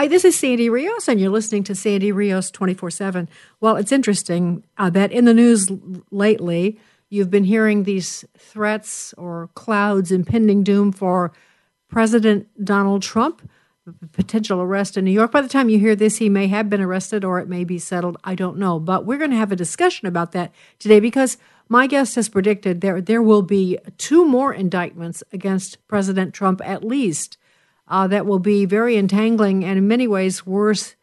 Hi, this is Sandy Rios, and you're listening to Sandy Rios 24 7. Well, it's interesting uh, that in the news lately, you've been hearing these threats or clouds impending doom for President Donald Trump, potential arrest in New York. By the time you hear this, he may have been arrested or it may be settled. I don't know. But we're going to have a discussion about that today because my guest has predicted there, there will be two more indictments against President Trump, at least, uh, that will be very entangling and in many ways worse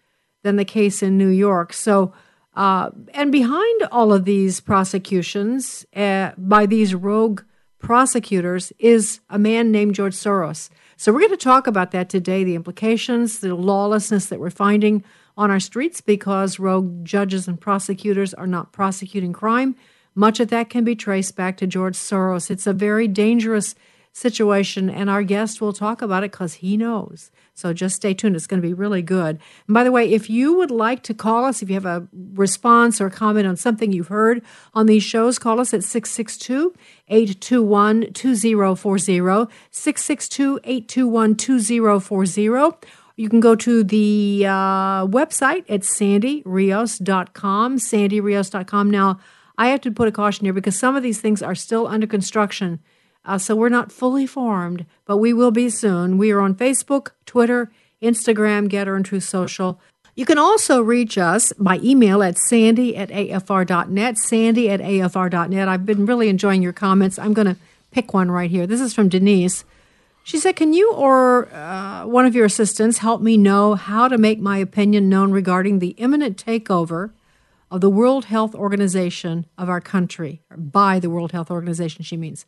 than the case in New York. So, uh, and behind all of these prosecutions uh, by these rogue prosecutors is a man named George Soros. So we're going to talk about that today the implications, the lawlessness that we're finding on our streets because rogue judges and prosecutors are not prosecuting crime. Much of that can be traced back to George Soros. It's a very dangerous situation, and our guest will talk about it because he knows. So just stay tuned. It's going to be really good. And by the way, if you would like to call us, if you have a response or comment on something you've heard on these shows, call us at 662 821 2040. 662 821 2040. You can go to the uh, website at sandyrios.com, sandyrios.com. Now, I have to put a caution here because some of these things are still under construction. Uh, so we're not fully formed, but we will be soon. We are on Facebook, Twitter, Instagram, Gettr, and Truth Social. You can also reach us by email at sandy at afr.net, sandy at afr.net. I've been really enjoying your comments. I'm going to pick one right here. This is from Denise. She said, Can you or uh, one of your assistants help me know how to make my opinion known regarding the imminent takeover of the World Health Organization of our country, by the World Health Organization, she means.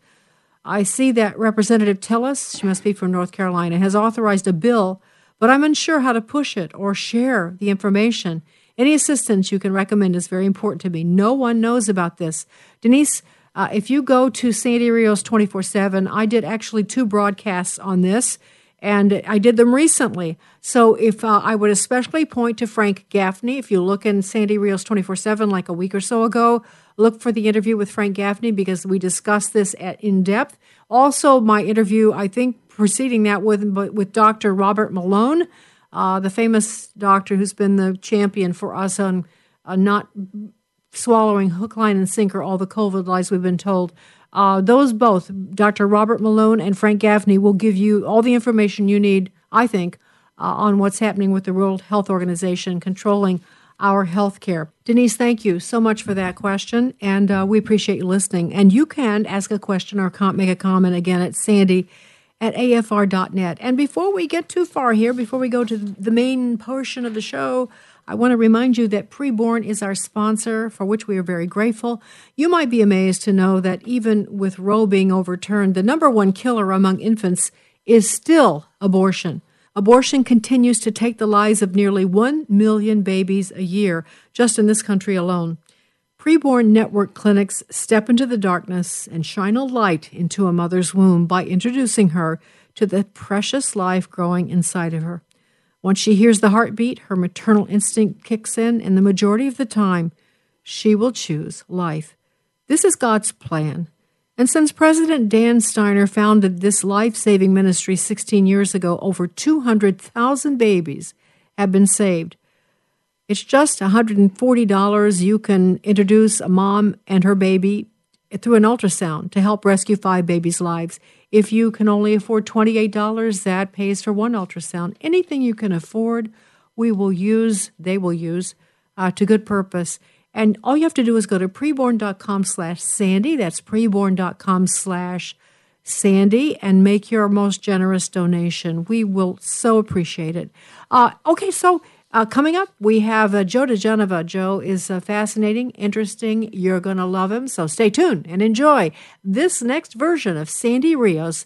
I see that Representative Tillis, she must be from North Carolina, has authorized a bill, but I'm unsure how to push it or share the information. Any assistance you can recommend is very important to me. No one knows about this. Denise, uh, if you go to Sandy Rios 24 7, I did actually two broadcasts on this, and I did them recently. So if uh, I would especially point to Frank Gaffney, if you look in Sandy Rios 24 7 like a week or so ago, Look for the interview with Frank Gaffney because we discussed this at, in depth. Also, my interview, I think, preceding that with with Dr. Robert Malone, uh, the famous doctor who's been the champion for us on uh, not swallowing hook, line, and sinker all the COVID lies we've been told. Uh, those both, Dr. Robert Malone and Frank Gaffney, will give you all the information you need, I think, uh, on what's happening with the World Health Organization controlling our health care. Denise, thank you so much for that question, and uh, we appreciate you listening. And you can ask a question or make a comment again at Sandy at afr.net. And before we get too far here, before we go to the main portion of the show, I want to remind you that Preborn is our sponsor, for which we are very grateful. You might be amazed to know that even with Roe being overturned, the number one killer among infants is still abortion. Abortion continues to take the lives of nearly 1 million babies a year, just in this country alone. Preborn network clinics step into the darkness and shine a light into a mother's womb by introducing her to the precious life growing inside of her. Once she hears the heartbeat, her maternal instinct kicks in, and the majority of the time, she will choose life. This is God's plan. And since President Dan Steiner founded this life saving ministry 16 years ago, over 200,000 babies have been saved. It's just $140. You can introduce a mom and her baby through an ultrasound to help rescue five babies' lives. If you can only afford $28, that pays for one ultrasound. Anything you can afford, we will use, they will use uh, to good purpose. And all you have to do is go to preborn.com slash Sandy. That's preborn.com slash Sandy and make your most generous donation. We will so appreciate it. Uh, okay, so uh, coming up, we have uh, Joe diGenova. Joe is uh, fascinating, interesting. You're going to love him. So stay tuned and enjoy this next version of Sandy Rios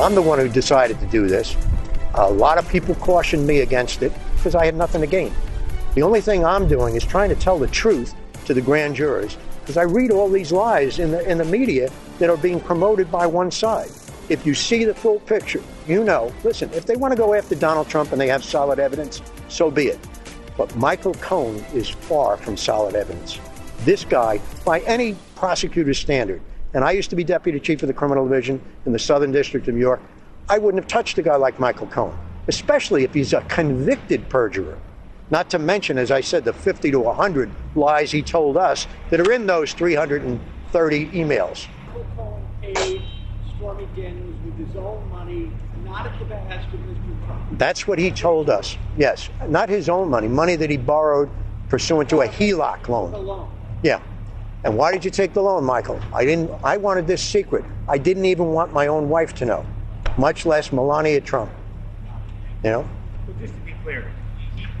I'm the one who decided to do this. A lot of people cautioned me against it because I had nothing to gain. The only thing I'm doing is trying to tell the truth to the grand jurors because I read all these lies in the, in the media that are being promoted by one side. If you see the full picture, you know, listen, if they want to go after Donald Trump and they have solid evidence, so be it. But Michael Cohen is far from solid evidence. This guy, by any prosecutor's standard, and I used to be deputy chief of the criminal division in the Southern District of New York, I wouldn't have touched a guy like Michael Cohen, especially if he's a convicted perjurer. Not to mention, as I said, the 50 to 100 lies he told us that are in those 330 emails. Cohen paid Stormy Daniels with his own money, not at the behest of Mr. Trump. That's what he told us. Yes, not his own money, money that he borrowed pursuant to a HELOC loan. Loan. Yeah. And why did you take the loan, Michael? I didn't. I wanted this secret. I didn't even want my own wife to know, much less Melania Trump. You know. But just to be clear,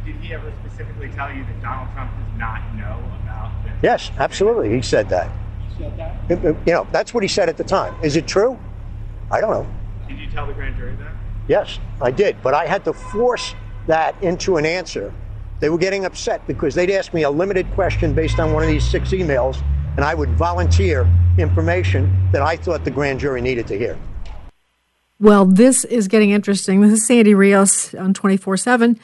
did he ever specifically tell you that Donald Trump does not know about this? Yes, absolutely. He said that. He said that? You know, that's what he said at the time. Is it true? I don't know. Did you tell the grand jury that? Yes, I did. But I had to force that into an answer. They were getting upset because they'd ask me a limited question based on one of these six emails, and I would volunteer information that I thought the grand jury needed to hear. Well, this is getting interesting. This is Sandy Rios on 24 7.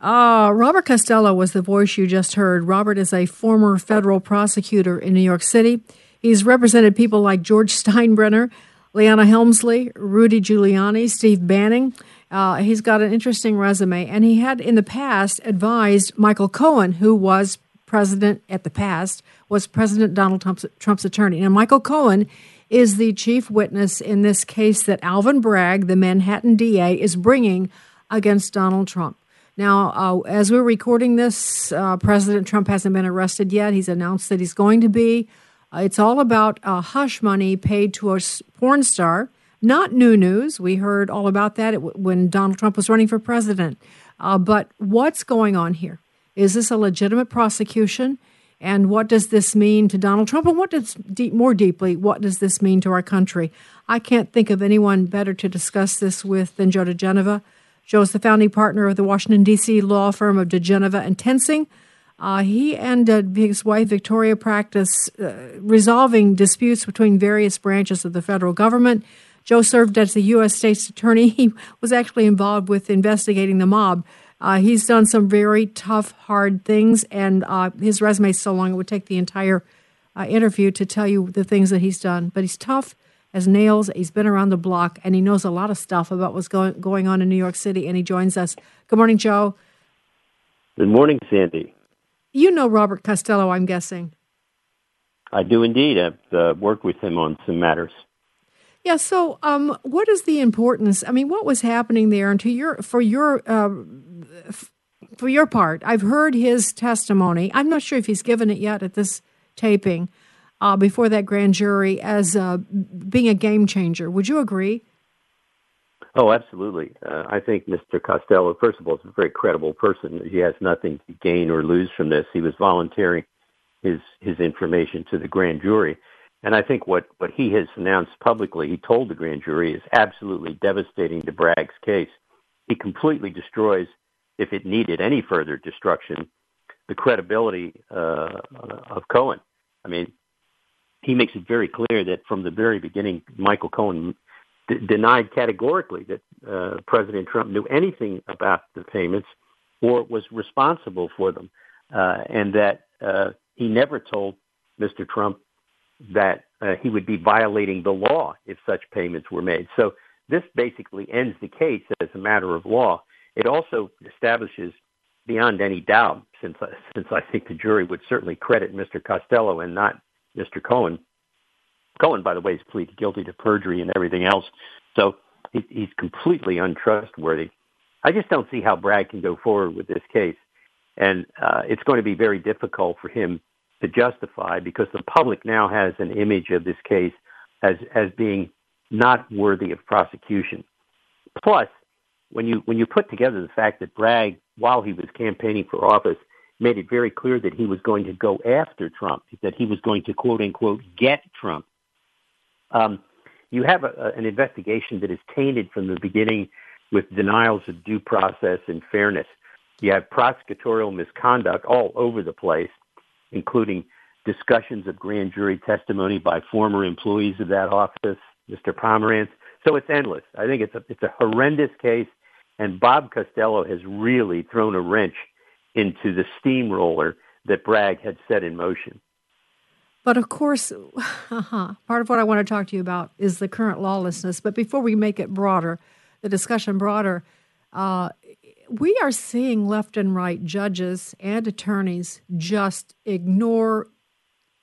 Uh, Robert Costello was the voice you just heard. Robert is a former federal prosecutor in New York City. He's represented people like George Steinbrenner, Leona Helmsley, Rudy Giuliani, Steve Bannon. Uh, he's got an interesting resume, and he had in the past advised Michael Cohen, who was president at the past, was President Donald Trump's, Trump's attorney. Now, Michael Cohen is the chief witness in this case that Alvin Bragg, the Manhattan DA, is bringing against Donald Trump. Now, uh, as we're recording this, uh, President Trump hasn't been arrested yet. He's announced that he's going to be. Uh, it's all about uh, hush money paid to a porn star, not new news. We heard all about that when Donald Trump was running for president. Uh, but what's going on here? Is this a legitimate prosecution? And what does this mean to Donald Trump? And what does, deep, more deeply, what does this mean to our country? I can't think of anyone better to discuss this with than Joe diGenova. Joe is the founding partner of the Washington, D.C. law firm of diGenova and Toensing. Uh, he and uh, his wife Victoria practice uh, resolving disputes between various branches of the federal government. Joe served as the U.S. state's attorney. He was actually involved with investigating the mob. Uh, he's done some very tough, hard things, and uh, his resume is so long it would take the entire uh, interview to tell you the things that he's done. But he's tough as nails. He's been around the block and he knows a lot of stuff about what's going going on in New York City. And he joins us. Good morning, Joe. Good morning, Sandy. You know Robert Costello, I'm guessing. I do indeed. I've uh, worked with him on some matters. Yeah. So, um, what is the importance? I mean, what was happening there? And to your for your uh, for your part, I've heard his testimony. I'm not sure if he's given it yet at this taping uh, before that grand jury as uh, being a game changer. Would you agree? Oh, absolutely. Uh, I think Mr. Costello, first of all, is a very credible person. He has nothing to gain or lose from this. He was volunteering his his information to the grand jury, and I think what what he has announced publicly, he told the grand jury, is absolutely devastating to Bragg's case. He completely destroys, if it needed any further destruction, the credibility uh, of Cohen. I mean, he makes it very clear that from the very beginning, Michael Cohen d- denied categorically that uh, President Trump knew anything about the payments or was responsible for them, uh, and that uh, he never told Mr. Trump that uh, he would be violating the law if such payments were made. So this basically ends the case as a matter of law. It also establishes beyond any doubt, since since I think the jury would certainly credit Mr. Costello and not Mr. Cohen. Cohen, by the way, is pleaded guilty to perjury and everything else, so he, he's completely untrustworthy. I just don't see how Bragg can go forward with this case. and uh, it's going to be very difficult for him to justify because the public now has an image of this case as as being not worthy of prosecution. Plus, when you when you put together the fact that Bragg, while he was campaigning for office, made it very clear that he was going to go after Trump, that he was going to quote unquote get Trump. Um, you have a, an investigation that is tainted from the beginning with denials of due process and fairness. You have prosecutorial misconduct all over the place, including discussions of grand jury testimony by former employees of that office, Mr. Pomerantz. So it's endless. I think it's a, it's a horrendous case, and Bob Costello has really thrown a wrench into the steamroller that Bragg had set in motion. But of course, uh-huh, part of what I want to talk to you about is the current lawlessness. But before we make it broader, the discussion broader, uh, we are seeing left and right judges and attorneys just ignore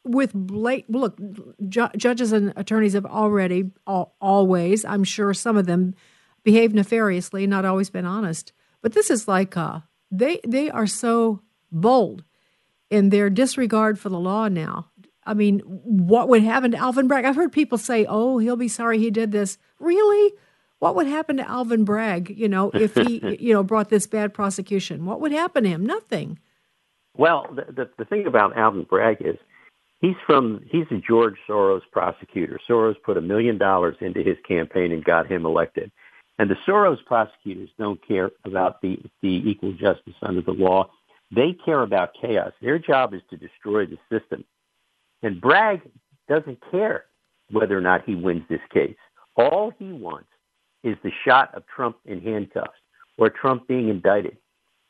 with late look ju- judges and attorneys have already always i'm sure some of them behave nefariously not always been honest. But this is like uh, they they are so bold in their disregard for the law now. I mean what would happen to alvin bragg? I've heard people say oh he'll be sorry he did this. Really what would happen to alvin bragg you know if he you know brought this bad prosecution what would happen to him nothing well the, the, the thing about alvin bragg is He's from he's a George Soros prosecutor. Soros put a million dollars into his campaign and got him elected. And the Soros prosecutors don't care about the, the equal justice under the law. They care about chaos. Their job is to destroy the system. And Bragg doesn't care whether or not he wins this case. All he wants is the shot of Trump in handcuffs or Trump being indicted.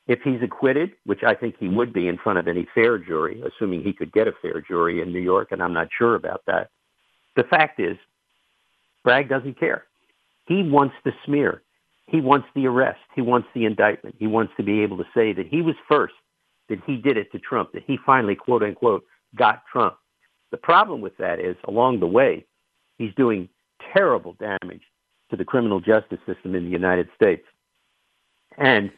If he's acquitted, which I think he would be in front of any fair jury, assuming he could get a fair jury in New York, and I'm not sure about that, the fact is, Bragg doesn't care. He wants the smear. He wants the arrest. He wants the indictment. He wants to be able to say that he was first, that he did it to Trump, that he finally, quote unquote, got Trump. The problem with that is, along the way, he's doing terrible damage to the criminal justice system in the United States. And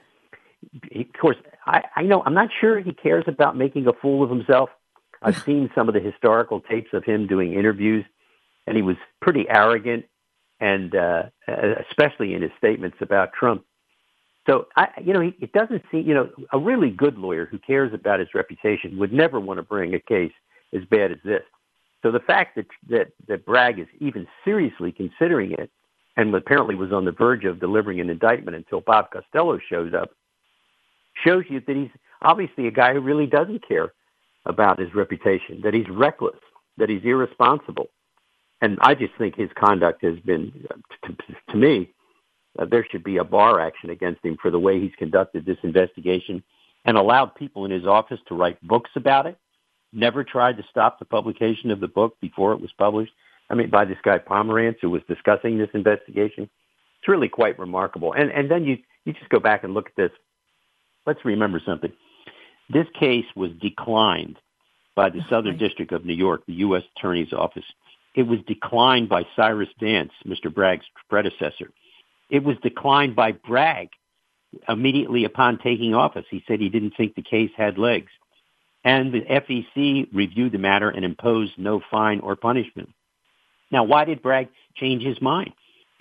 of course, I, I know I'm not sure he cares about making a fool of himself. I've seen some of the historical tapes of him doing interviews, and he was pretty arrogant, and uh, especially in his statements about Trump. So, I, you know, it doesn't seem, you know, a really good lawyer who cares about his reputation would never want to bring a case as bad as this. So the fact that that that Bragg is even seriously considering it, and apparently was on the verge of delivering an indictment until Bob Costello shows up, shows you that he's obviously a guy who really doesn't care about his reputation, that he's reckless, that he's irresponsible. And I just think his conduct has been, to, to me, uh, there should be a bar action against him for the way he's conducted this investigation and allowed people in his office to write books about it. Never tried to stop the publication of the book before it was published. I mean, by this guy Pomerantz, who was discussing this investigation. It's really quite remarkable. And and then you you just go back and look at this let's remember something. This case was declined by the Southern District of New York, the U.S. Attorney's Office. It was declined by Cyrus Vance, Mr. Bragg's predecessor. It was declined by Bragg immediately upon taking office. He said he didn't think the case had legs. And the FEC reviewed the matter and imposed no fine or punishment. Now, why did Bragg change his mind?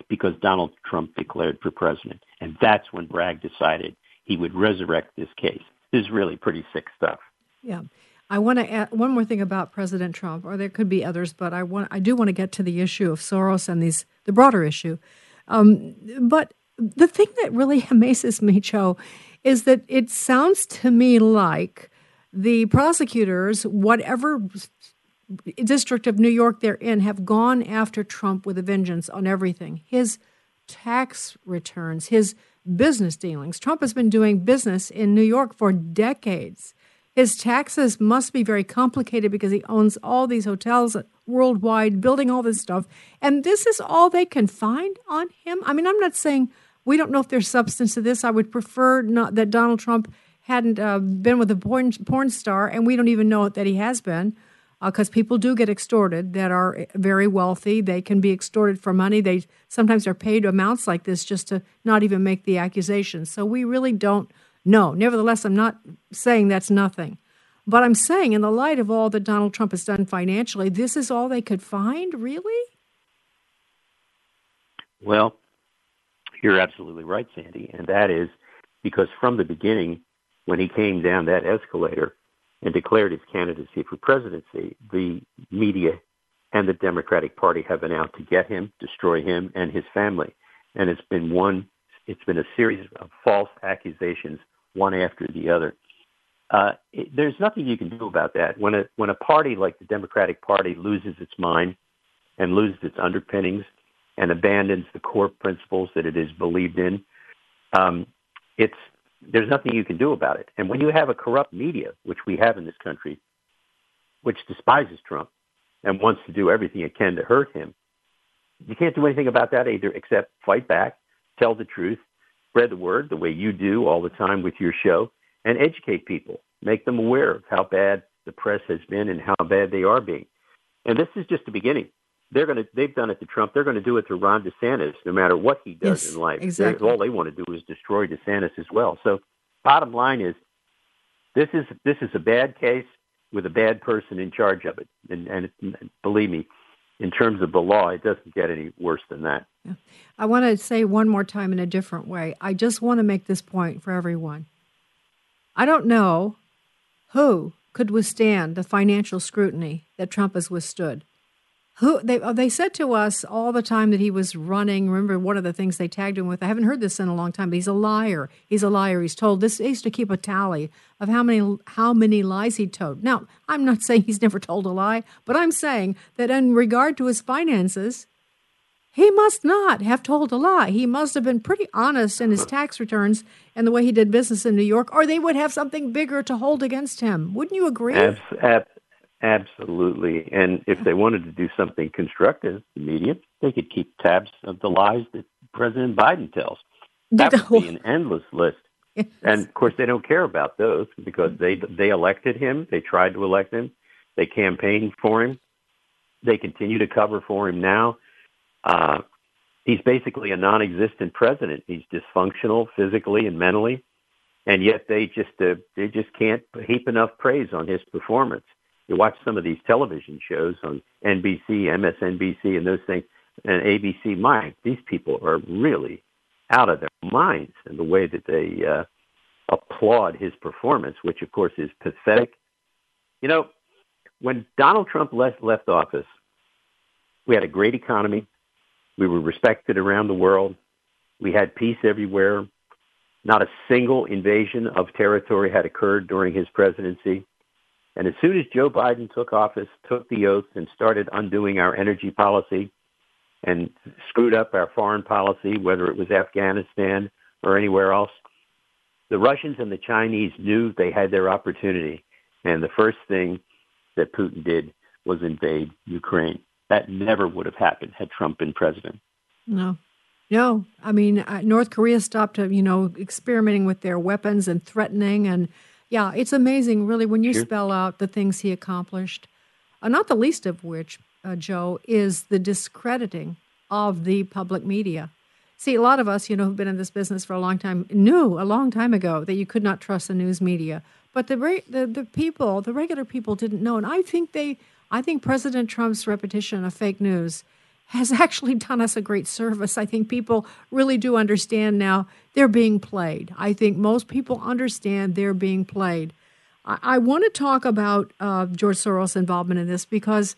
Because Donald Trump declared for president. And that's when Bragg decided he would resurrect this case. This is really pretty sick stuff. Yeah. I want to add one more thing about President Trump, or there could be others, but I want I do want to get to the issue of Soros and these the broader issue. Um, but the thing that really amazes me, Joe, is that it sounds to me like the prosecutors, whatever district of New York they're in, have gone after Trump with a vengeance on everything. His tax returns, his business dealings. Trump has been doing business in New York for decades. His taxes must be very complicated because he owns all these hotels worldwide, building all this stuff. And this is all they can find on him. I mean, I'm not saying we don't know if there's substance to this. I would prefer not that Donald Trump hadn't uh, been with a porn, porn star, and we don't even know that he has been because uh, people do get extorted that are very wealthy. They can be extorted for money. They sometimes are paid amounts like this just to not even make the accusation. So we really don't know. nevertheless, I'm not saying that's nothing. But I'm saying, in the light of all that Donald Trump has done financially, this is all they could find, really? Well, you're absolutely right, Sandy. And that is because from the beginning, when he came down that escalator and declared his candidacy for presidency, the media and the Democratic Party have been out to get him, destroy him and his family. And it's been one, it's been a series of false accusations, one after the other. Uh, it, there's nothing you can do about that. When a when a party like the Democratic Party loses its mind and loses its underpinnings and abandons the core principles that it is believed in, um, it's there's nothing you can do about it. And when you have a corrupt media, which we have in this country, which despises Trump and wants to do everything it can to hurt him, you can't do anything about that either except fight back, tell the truth, spread the word the way you do all the time with your show, and educate people, make them aware of how bad the press has been and how bad they are being. And this is just the beginning. They're going to, they've done it to Trump. They're going to do it to Ron DeSantis, no matter what he does yes, in life. Exactly. They're, all they want to do is destroy DeSantis as well. So bottom line is this is, this is a bad case with a bad person in charge of it. And, and believe me, in terms of the law, it doesn't get any worse than that. Yeah. I want to say one more time in a different way. I just want to make this point for everyone. I don't know who could withstand the financial scrutiny that Trump has withstood. Who they oh, they said to us all the time that he was running. Remember one of the things they tagged him with. I haven't heard this in a long time. But he's a liar. He's a liar. He's told this. He used to keep a tally of how many how many lies he told. Now I'm not saying he's never told a lie, but I'm saying that in regard to his finances, he must not have told a lie. He must have been pretty honest in his tax returns and the way he did business in New York, or they would have something bigger to hold against him. Wouldn't you agree? Abs- ab- absolutely. And if they wanted to do something constructive, the media, they could keep tabs of the lies that President Biden tells. That would be an endless list. Yes. And of course, they don't care about those because they they elected him. They tried to elect him. They campaigned for him. They continue to cover for him now. Uh, he's basically a non-existent president. He's dysfunctional physically and mentally, and yet they just uh, they just can't heap enough praise on his performance. You watch some of these television shows on NBC, MSNBC, and those things, and ABC. My, these people are really out of their minds in the way that they uh, applaud his performance, which of course is pathetic. You know, when Donald Trump left left office, we had a great economy. We were respected around the world. We had peace everywhere. Not a single invasion of territory had occurred during his presidency. And as soon as Joe Biden took office, took the oath, and started undoing our energy policy and screwed up our foreign policy, whether it was Afghanistan or anywhere else, the Russians and the Chinese knew they had their opportunity. And the first thing that Putin did was invade Ukraine. That never would have happened had Trump been president. No. No, I mean uh, North Korea stopped, uh, you know, experimenting with their weapons and threatening, and yeah, it's amazing, really, when you sure. spell out the things he accomplished. Uh, not the least of which, uh, Joe, is the discrediting of the public media. See, a lot of us, you know, who've been in this business for a long time, knew a long time ago that you could not trust the news media. But the the, the people, the regular people, didn't know, and I think they I think President Trump's repetition of fake news has actually done us a great service. I think people really do understand now they're being played. I think most people understand they're being played. I, I want to talk about uh, George Soros' involvement in this because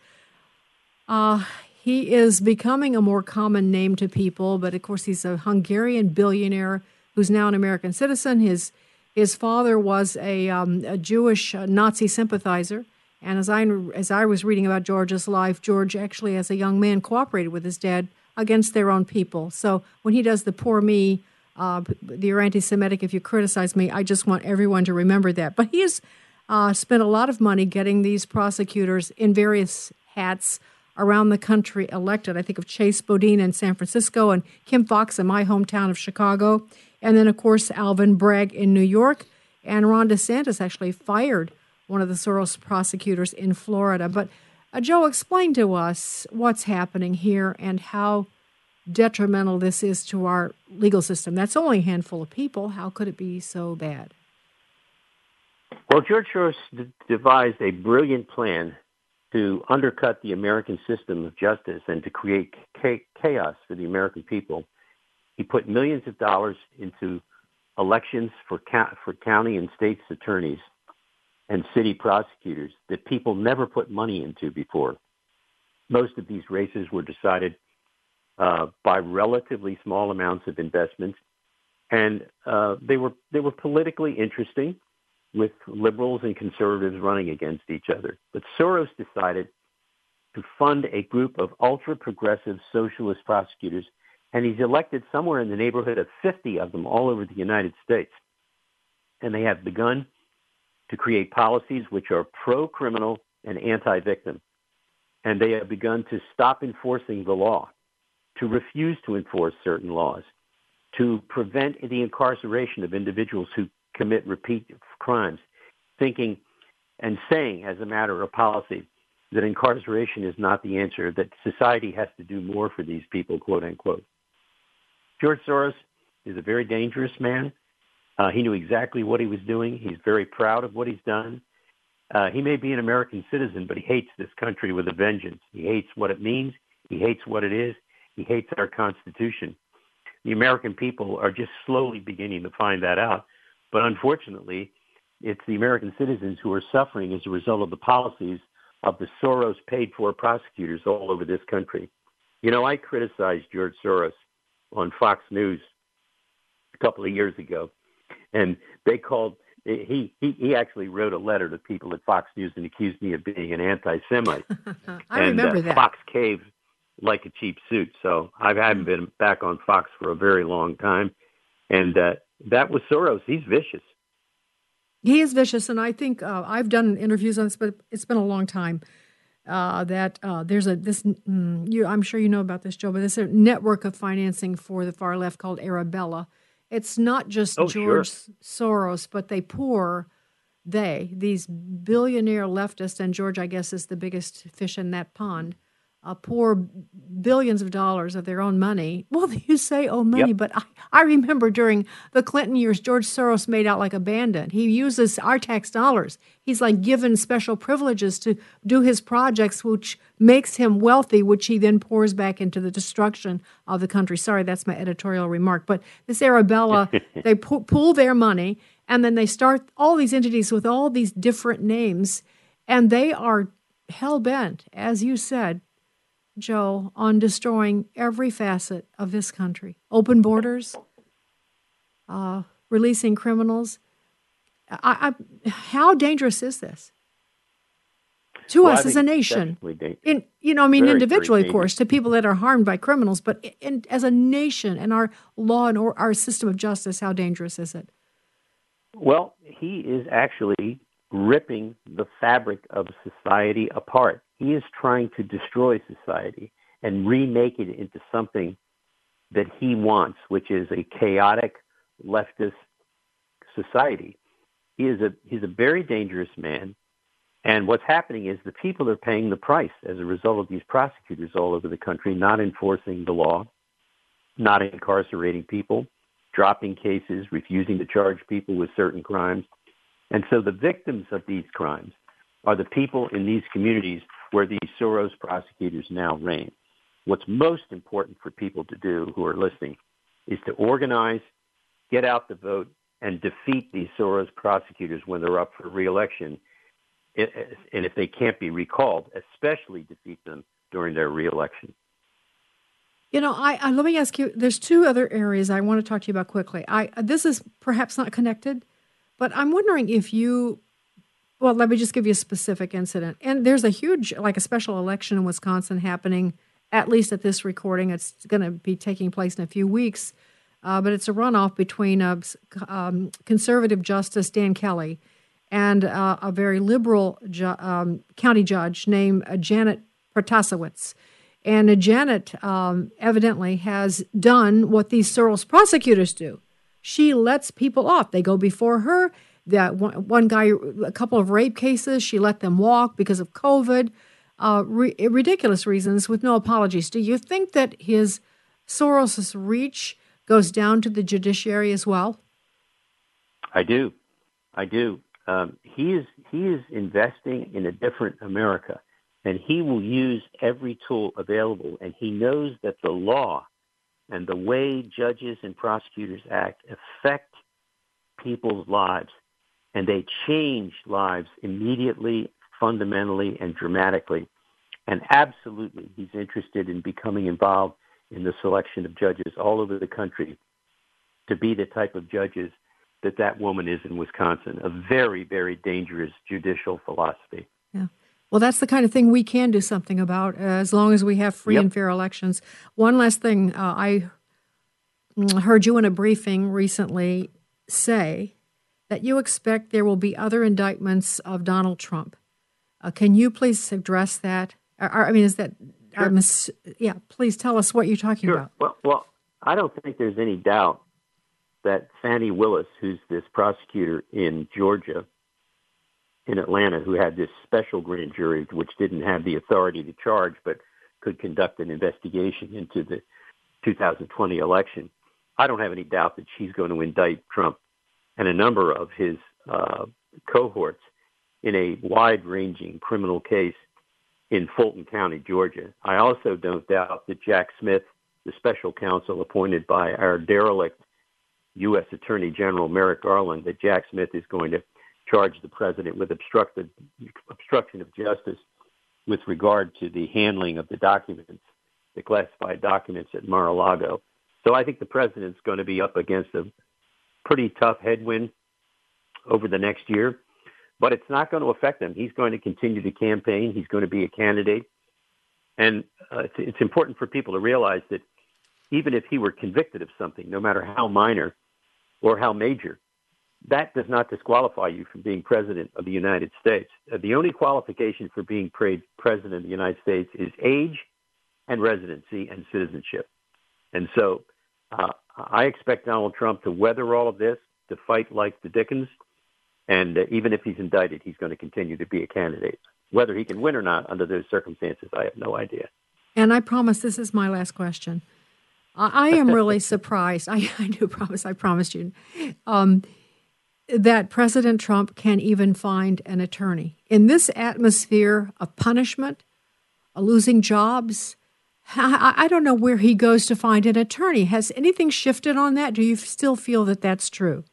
uh, he is becoming a more common name to people. But of course, he's a Hungarian billionaire who's now an American citizen. His his father was a, um, a Jewish uh, Nazi sympathizer. And as I as I was reading about George's life, George actually, as a young man, cooperated with his dad against their own people. So when he does the poor me, uh, you're anti-Semitic if you criticize me, I just want everyone to remember that. But he has uh, spent a lot of money getting these prosecutors in various hats around the country elected. I think of Chesa Boudin in San Francisco and Kim Foxx in my hometown of Chicago, and then of course Alvin Bragg in New York. And Ron DeSantis actually fired one of the Soros prosecutors in Florida. But uh, Joe, explain to us what's happening here and how detrimental this is to our legal system. That's only a handful of people. How could it be so bad? Well, George Soros d- devised a brilliant plan to undercut the American system of justice and to create ca- chaos for the American people. He put millions of dollars into elections for, ca- for county and states attorneys and city prosecutors that people never put money into before. Most of these races were decided uh, by relatively small amounts of investment, and uh, they were they were politically interesting, with liberals and conservatives running against each other. But Soros decided to fund a group of ultra progressive socialist prosecutors, and he's elected somewhere in the neighborhood of 50 of them all over the United States. And they have begun to create policies which are pro criminal and anti victim. And they have begun to stop enforcing the law, to refuse to enforce certain laws, to prevent the incarceration of individuals who commit repeat crimes, thinking and saying as a matter of policy that incarceration is not the answer, that society has to do more for these people, quote unquote. George Soros is a very dangerous man. Uh, he knew exactly what he was doing. He's very proud of what he's done. Uh, he may be an American citizen, but he hates this country with a vengeance. He hates what it means. He hates what it is. He hates our Constitution. The American people are just slowly beginning to find that out. But unfortunately, it's the American citizens who are suffering as a result of the policies of the Soros paid for prosecutors all over this country. You know, I criticized George Soros on Fox News a couple of years ago, and they called he he he actually wrote a letter to people at Fox News and accused me of being an anti-Semite. I and, remember uh, that. Fox caved like a cheap suit. So I haven't been back on Fox for a very long time, and uh, that was Soros. He's vicious. He is vicious, and I think uh, I've done interviews on this, but it's been a long time. Uh, that uh, there's a this mm, you, I'm sure you know about this, Joe, but there's a network of financing for the far left called Arabella. It's not just Oh, George sure. Soros, but they pour they these billionaire leftists, and George, I guess, is the biggest fish in that pond. Uh, pour billions of dollars of their own money. Well, you say oh money, Yep. but I, I remember during the Clinton years, George Soros made out like a bandit. He uses our tax dollars. He's like given special privileges to do his projects, which makes him wealthy, which he then pours back into the destruction of the country. Sorry, that's my editorial remark. But this Arabella, they pu- pool their money and then they start all these entities with all these different names, and they are hell bent, as you said, Joe, on destroying every facet of this country. Open borders, uh, releasing criminals. I, I, how dangerous is this to Well, us as a nation? In you know, I mean, Very, individually, of course, to people that are harmed by criminals, but in, as a nation and our law and or, our system of justice, how dangerous is it? Well, he is actually ripping the fabric of society apart. He is trying to destroy society and remake it into something that he wants, which is a chaotic leftist society. He is a he's a very dangerous man. And what's happening is the people are paying the price as a result of these prosecutors all over the country not enforcing the law, not incarcerating people, dropping cases, refusing to charge people with certain crimes. And so the victims of these crimes are the people in these communities where these Soros prosecutors now reign. What's most important for people to do who are listening is to organize, get out the vote, and defeat these Soros prosecutors when they're up for reelection. And if they can't be recalled, especially defeat them during their reelection. You know, I, I let me ask you. There's two other areas I want to talk to you about quickly. I this is perhaps not connected, but I'm wondering if you. Well, let me just give you a specific incident. And there's a huge, like a special election in Wisconsin happening. At least at this recording, it's going to be taking place in a few weeks. Uh, but it's a runoff between uh, s- um, conservative Justice Dan Kelly and uh, a very liberal ju- um, county judge named uh, Janet Protasiewicz. And uh, Janet um, evidently has done what these Soros prosecutors do. She lets people off. They go before her. That one, one guy, a couple of rape cases, she let them walk because of COVID. Uh, ri- ridiculous reasons with no apologies. Do you think that his Soros's reach goes down to the judiciary as well? I do. I do. um, he is he is investing in a different America, and he will use every tool available. And he knows that the law and the way judges and prosecutors act affect people's lives, and they change lives immediately, fundamentally, and dramatically. And absolutely, he's interested in becoming involved in the selection of judges all over the country to be the type of judges that that woman is in Wisconsin. A very, very dangerous judicial philosophy. Yeah. Well, that's the kind of thing we can do something about uh, as long as we have free yep. and fair elections. One last thing uh, I heard you in a briefing recently say that you expect there will be other indictments of Donald Trump. Uh, can you please address that? Or, I mean, is that, sure. yeah, please tell us what you're talking sure. about. Well, well, I don't think there's any doubt that Fani Willis, who's this prosecutor in Georgia, in Atlanta, who had this special grand jury which didn't have the authority to charge but could conduct an investigation into the 2020 election. I don't have any doubt that she's going to indict Trump and a number of his uh, cohorts in a wide ranging criminal case in Fulton County, Georgia. I also don't doubt that Jack Smith, the special counsel appointed by our derelict U.S. Attorney General Merrick Garland that Jack Smith is going to charge the president with obstruction of justice with regard to the handling of the documents, the classified documents at Mar-a-Lago. So I think the president's going to be up against a pretty tough headwind over the next year, but it's not going to affect him. He's going to continue to campaign. He's going to be a candidate. And uh, it's, it's important for people to realize that even if he were convicted of something, no matter how minor, or how major. That does not disqualify you from being president of the United States. Uh, the only qualification for being president of the United States is age and residency and citizenship. And so uh, I expect Donald Trump to weather all of this, to fight like the Dickens. And uh, even if he's indicted, he's going to continue to be a candidate. Whether he can win or not under those circumstances, I have no idea. And I promise this is my last question. I am really surprised. I, I, do promise, I promised you, um, that President Trump can even find an attorney. In this atmosphere of punishment, of losing jobs, I, I don't know where he goes to find an attorney. Has anything shifted on that? Do you still feel that that's true?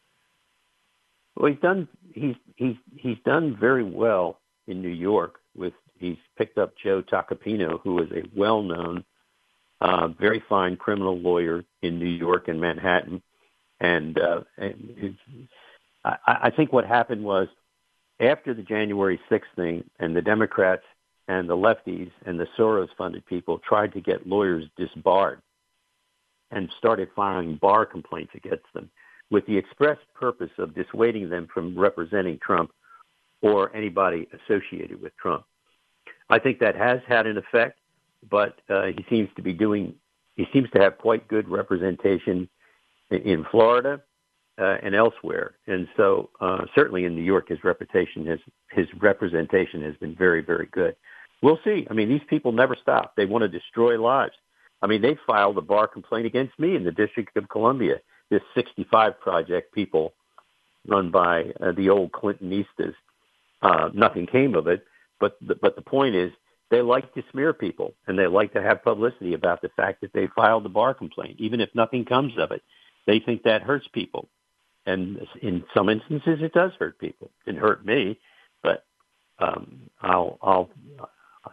Well, he's done. He's he's he's done very well in New York. With he's picked up Joe Tacopina, who is a well-known uh, very fine criminal lawyer in New York and Manhattan. And, uh, and I, I think what happened was after the January 6th thing and the Democrats and the lefties and the Soros funded people tried to get lawyers disbarred and started filing bar complaints against them with the express purpose of dissuading them from representing Trump or anybody associated with Trump. I think that has had an effect but uh, he seems to be doing. He seems to have quite good representation in Florida uh, and elsewhere, and so uh, certainly in New York, his reputation has his representation has been very, very good. We'll see. I mean, these people never stop. They want to destroy lives. I mean, they filed a bar complaint against me in the District of Columbia. This 65 project, people run by uh, the old Clintonistas. Uh, nothing came of it, but the, but the point is they like to smear people and they like to have publicity about the fact that they filed the bar complaint, even if nothing comes of it. They think that hurts people. And in some instances, it does hurt people. It hurt me, but um, I'll, I'll,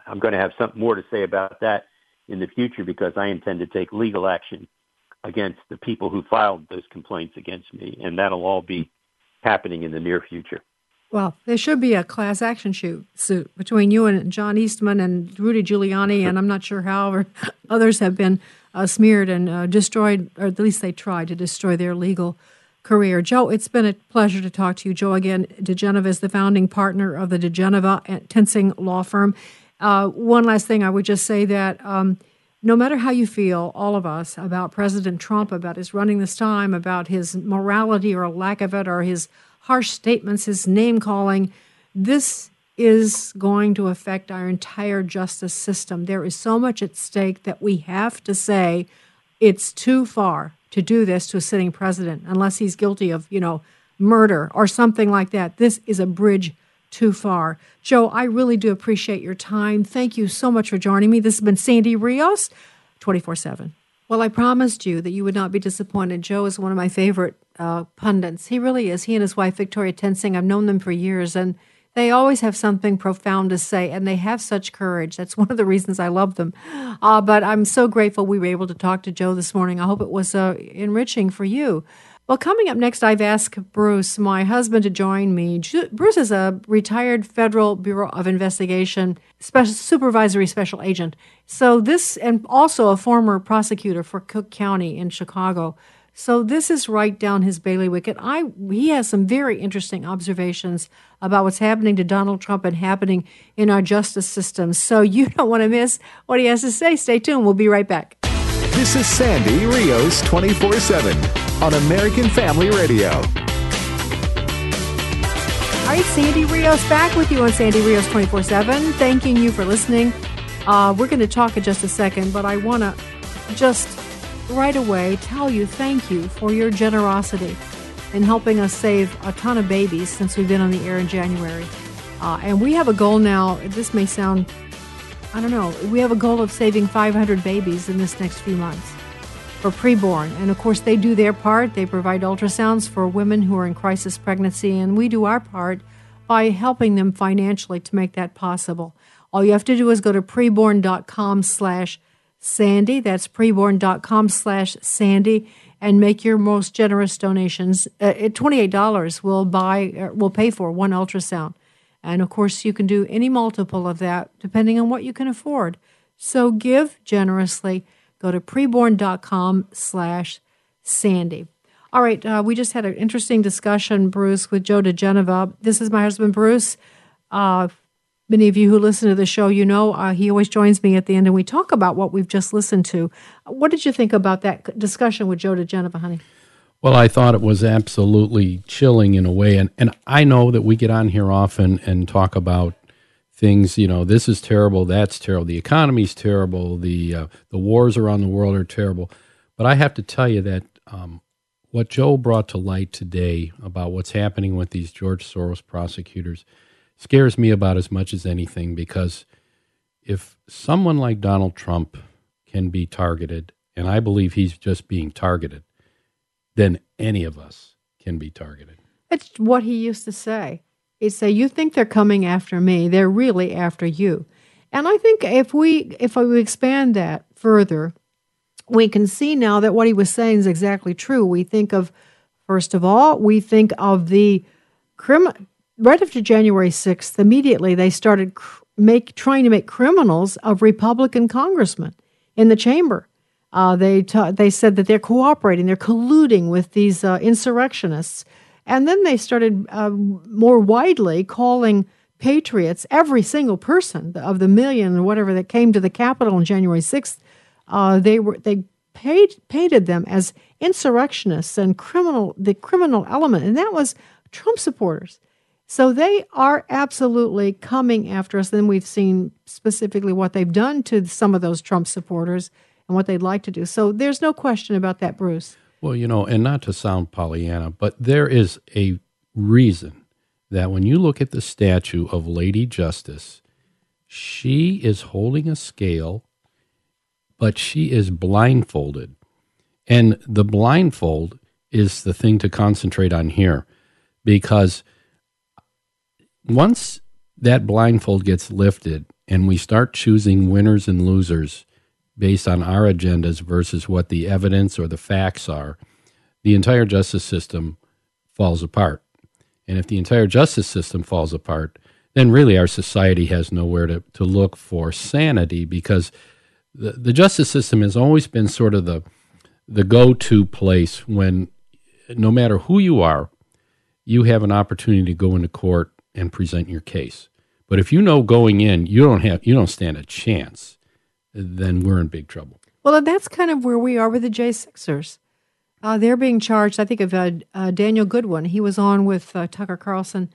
I'm going to have something more to say about that in the future because I intend to take legal action against the people who filed those complaints against me, and that'll all be happening in the near future. Well, there should be a class action suit, between you and John Eastman and Rudy Giuliani, and I'm not sure how others have been uh, smeared and uh, destroyed, or at least they tried to destroy their legal career. Joe, it's been a pleasure to talk to you. Joe, again, diGenova is the founding partner of the diGenova Toensing Law Firm. Uh, one last thing, I would just say that um, no matter how you feel, all of us, about President Trump, about his running this time, about his morality or lack of it, or his harsh statements, his name calling. This is going to affect our entire justice system. There is so much at stake that we have to say it's too far to do this to a sitting president unless he's guilty of, you know, murder or something like that. This is a bridge too far. Joe, I really do appreciate your time. Thank you so much for joining me. This has been Sandy Rios, 24 7. Well, I promised you that you would not be disappointed. Joe is one of my favorite uh, pundits. He really is. He and his wife, Victoria Toensing, I've known them for years, and they always have something profound to say, and they have such courage. That's one of the reasons I love them. Uh, but I'm so grateful we were able to talk to Joe this morning. I hope it was uh, enriching for you. Well, coming up next, I've asked Bruce, my husband, to join me. Bruce is a retired Federal Bureau of Investigation special, supervisory special agent. So, this, and also a former prosecutor for Cook County in Chicago. So, this is right down his bailiwick. And I, he has some very interesting observations about what's happening to Donald Trump and happening in our justice system. So, you don't want to miss what he has to say. Stay tuned. We'll be right back. This is Sandy Rios 24 7 on American Family Radio. All right, Sandy Rios back with you on Sandy Rios 24 7. Thanking you for listening. Uh, we're going to talk in just a second, but I want to just right away tell you thank you for your generosity in helping us save a ton of babies since we've been on the air in January. Uh, and we have a goal now. This may sound, I don't know, we have a goal of saving 500 babies in this next few months for preborn. And of course, they do their part. They provide ultrasounds for women who are in crisis pregnancy, and we do our part by helping them financially to make that possible. All you have to do is go to preborn.com slash Sandy. That's preborn.com slash Sandy and make your most generous donations. Uh, $28 will buy, uh, will pay for one ultrasound. And of course, you can do any multiple of that depending on what you can afford. So give generously Go to preborn.com slash Sandy. All right, uh, we just had an interesting discussion, Bruce, with Joe diGenova. This is my husband, Bruce. Uh, many of you who listen to the show, you know uh, he always joins me at the end and we talk about what we've just listened to. What did you think about that discussion with Joe diGenova, honey? Well, I thought it was absolutely chilling in a way. And, and I know that we get on here often and talk about things, you know, this is terrible, that's terrible, the economy's terrible, the uh, the wars around the world are terrible. But I have to tell you that um, what Joe brought to light today about what's happening with these George Soros prosecutors scares me about as much as anything because if someone like Donald Trump can be targeted, and I believe he's just being targeted, then any of us can be targeted. It's what he used to say. He'd say, "You think they're coming after me? They're really after you." And I think if we if we expand that further, we can see now that what he was saying is exactly true. We think of first of all, we think of the crim right after January 6th, immediately they started cr- make trying to make criminals of Republican congressmen in the chamber. Uh, they ta- they said that they're cooperating, they're colluding with these uh, insurrectionists and then they started uh, more widely calling patriots, every single person of the million or whatever that came to the Capitol on January 6th, uh, they were they paid, painted them as insurrectionists and criminal the criminal element, and that was Trump supporters. So they are absolutely coming after us. Then we've seen specifically what they've done to some of those Trump supporters and what they'd like to do. So there's no question about that, Bruce. Well, you know, and not to sound Pollyanna, but there is a reason that when you look at the statue of Lady Justice, she is holding a scale, but she is blindfolded. And the blindfold is the thing to concentrate on here because once that blindfold gets lifted and we start choosing winners and losers, based on our agendas versus what the evidence or the facts are, the entire justice system falls apart. And if the entire justice system falls apart, then really our society has nowhere to, to look for sanity because the, the justice system has always been sort of the, the go to place when no matter who you are, you have an opportunity to go into court and present your case. But if you know going in, you don't have you don't stand a chance then we're in big trouble. Well, and that's kind of where we are with the J6ers. Uh, they're being charged. I think of uh, uh, Daniel Goodwin. He was on with uh, Tucker Carlson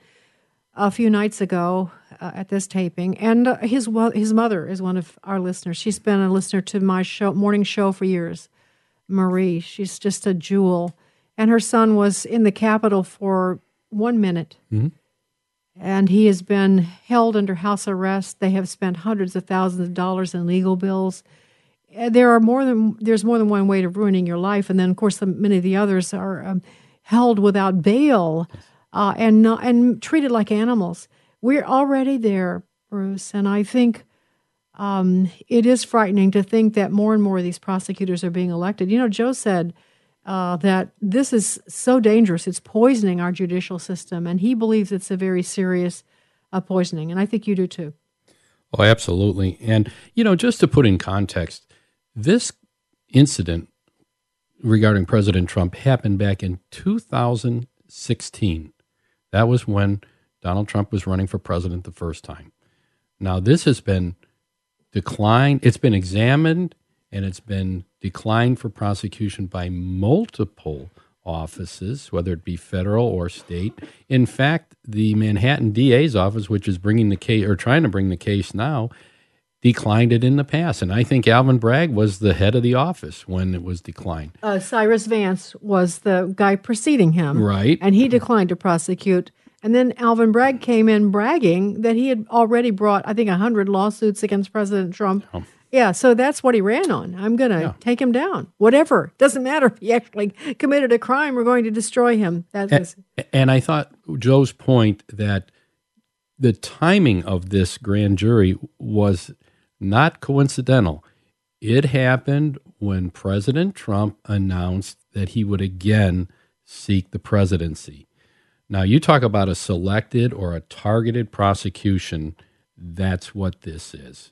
a few nights ago uh, at this taping, and uh, his his mother is one of our listeners. She's been a listener to my show, morning show, for years. Marie, she's just a jewel, and her son was in the Capitol for one minute. Mhm. And he has been held under house arrest. They have spent hundreds of thousands of dollars in legal bills. Uh, There are more than there's more than one way of ruining your life, and then of course the, many of the others are um, held without bail uh, and not, and treated like animals. We're already there, Bruce, and I think um, it is frightening to think that more and more of these prosecutors are being elected. You know, Joe said uh, that this is so dangerous; it's poisoning our judicial system, and he believes it's a very serious uh, poisoning, and I think you do too. Oh, absolutely. And, you know, just to put in context, this incident regarding President Trump happened back in 2016. That was when Donald Trump was running for president the first time. Now, this has been declined, it's been examined, and it's been declined for prosecution by multiple offices, whether it be federal or state. In fact, the Manhattan DA's office, which is bringing the case or trying to bring the case now, declined it in the past. And I think Alvin Bragg was the head of the office when it was declined. Uh, Cyrus Vance was the guy preceding him, Right. And he declined to prosecute. And then Alvin Bragg came in bragging that he had already brought, I think, hundred lawsuits against President Trump. Yeah, so that's what he ran on. I'm going to take him down. Whatever. Doesn't matter if he actually committed a crime. We're going to destroy him. That was And, and I thought Joe's point that the timing of this grand jury was not coincidental. It happened when President Trump announced that he would again seek the presidency. Now, you talk about a selected or a targeted prosecution. That's what this is.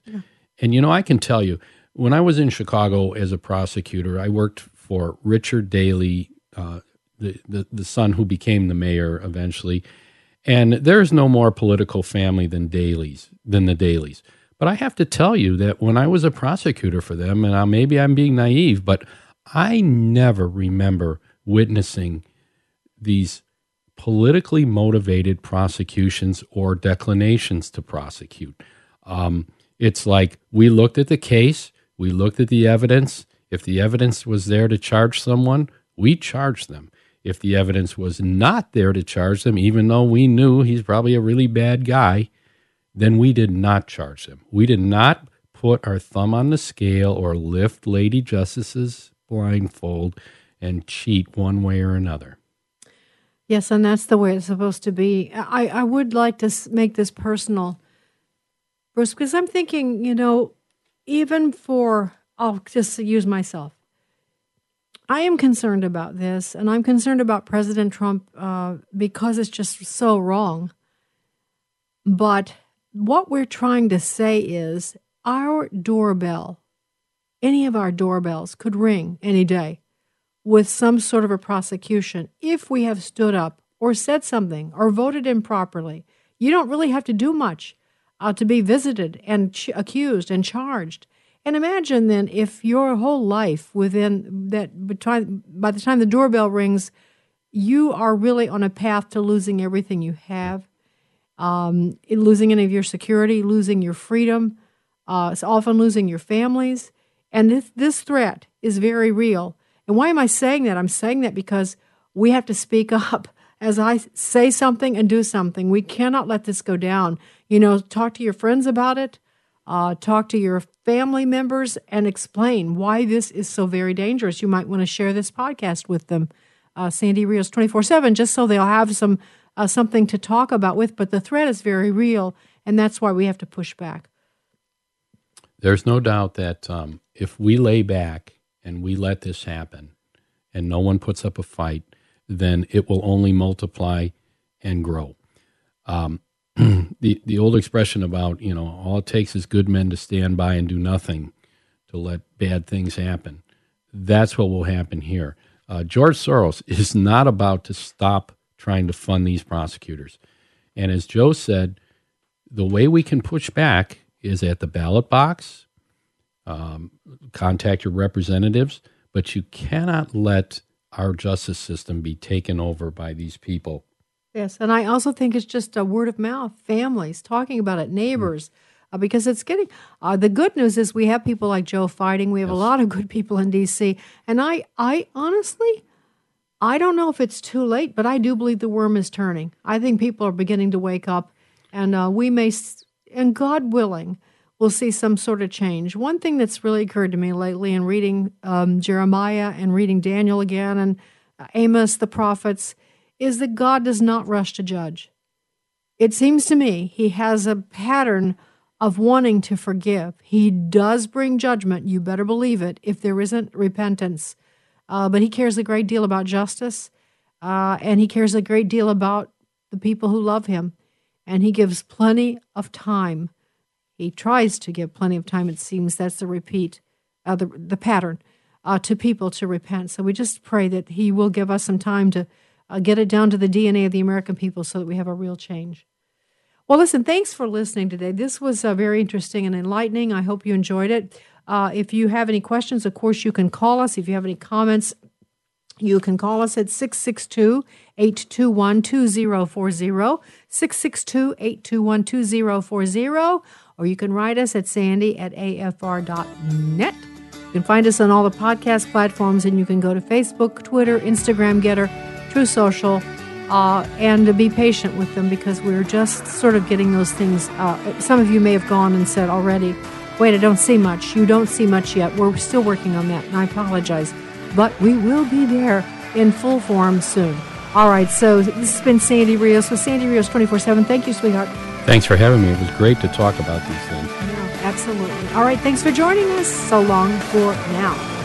And you know, I can tell you, when I was in Chicago as a prosecutor, I worked for Richard Daley, uh, the, the the son who became the mayor eventually. And there's no more political family than Daley's than the Daleys. But I have to tell you that when I was a prosecutor for them, and I, maybe I'm being naive, but I never remember witnessing these politically motivated prosecutions or declinations to prosecute. Um, it's like we looked at the case, we looked at the evidence. If the evidence was there to charge someone, we charged them. If the evidence was not there to charge them, even though we knew he's probably a really bad guy, then we did not charge him. We did not put our thumb on the scale or lift Lady Justice's blindfold and cheat one way or another. Yes, and that's the way it's supposed to be. I, I would like to make this personal, Bruce, because I'm thinking, you know, even for, I'll just use myself. I am concerned about this, and I'm concerned about President Trump uh, because it's just so wrong. But what we're trying to say is our doorbell, any of our doorbells, could ring any day with some sort of a prosecution if we have stood up or said something or voted improperly. You don't really have to do much uh, to be visited and ch- accused and charged. And imagine then if your whole life within that between, by the time the doorbell rings, you are really on a path to losing everything you have, um, losing any of your security, losing your freedom, uh, it's often losing your families. And this, this threat is very real. And why am I saying that? I'm saying that because we have to speak up. As I say something and do something, we cannot let this go down. You know, talk to your friends about it, uh, talk to your family members, and explain why this is so very dangerous. You might want to share this podcast with them, uh, Sandy Rios 24 7, just so they'll have some uh, something to talk about with. But the threat is very real, and that's why we have to push back. There's no doubt that um, if we lay back and we let this happen and no one puts up a fight, then it will only multiply and grow. Um, the, the old expression about, you know, all it takes is good men to stand by and do nothing to let bad things happen. That's what will happen here. Uh, George Soros is not about to stop trying to fund these prosecutors. And as Joe said, the way we can push back is at the ballot box, um, contact your representatives, but you cannot let our justice system be taken over by these people. Yes, and I also think it's just a word of mouth, families talking about it, neighbors, uh, because it's getting. Uh, the good news is we have people like Joe fighting. We have a lot of good people in D.C. And I, I honestly, I don't know if it's too late, but I do believe the worm is turning. I think people are beginning to wake up, and uh, we may, and God willing, we'll see some sort of change. One thing that's really occurred to me lately in reading um, Jeremiah and reading Daniel again and uh, Amos, the prophets, is that God does not rush to judge. It seems to me he has a pattern of wanting to forgive. He does bring judgment, you better believe it, if there isn't repentance. Uh, but he cares a great deal about justice, uh, and he cares a great deal about the people who love him. And he gives plenty of time. He tries to give plenty of time, it seems. That's the repeat, uh, the, the pattern uh, to people to repent. So we just pray that he will give us some time to uh, get it down to the DNA of the American people so that we have a real change. Well, listen, thanks for listening today. This was uh, very interesting and enlightening. I hope you enjoyed it. Uh, if you have any questions, of course, you can call us. If you have any comments, you can call us at 662 821 2040, 662 821 2040, or you can write us at sandy at afr.net. You can find us on all the podcast platforms, and you can go to Facebook, Twitter, Instagram, Gettr, Truth Social, uh, and to be patient with them because we're just sort of getting those things. Uh, some of you may have gone and said already, Wait, I don't see much. You don't see much yet. We're still working on that, and I apologize. But we will be there in full form soon. All right, so this has been Sandy Rios with Sandy Rios 24 7. Thank you, sweetheart. Thanks for having me. It was great to talk about these things. Yeah, absolutely. All right, thanks for joining us. So long for now.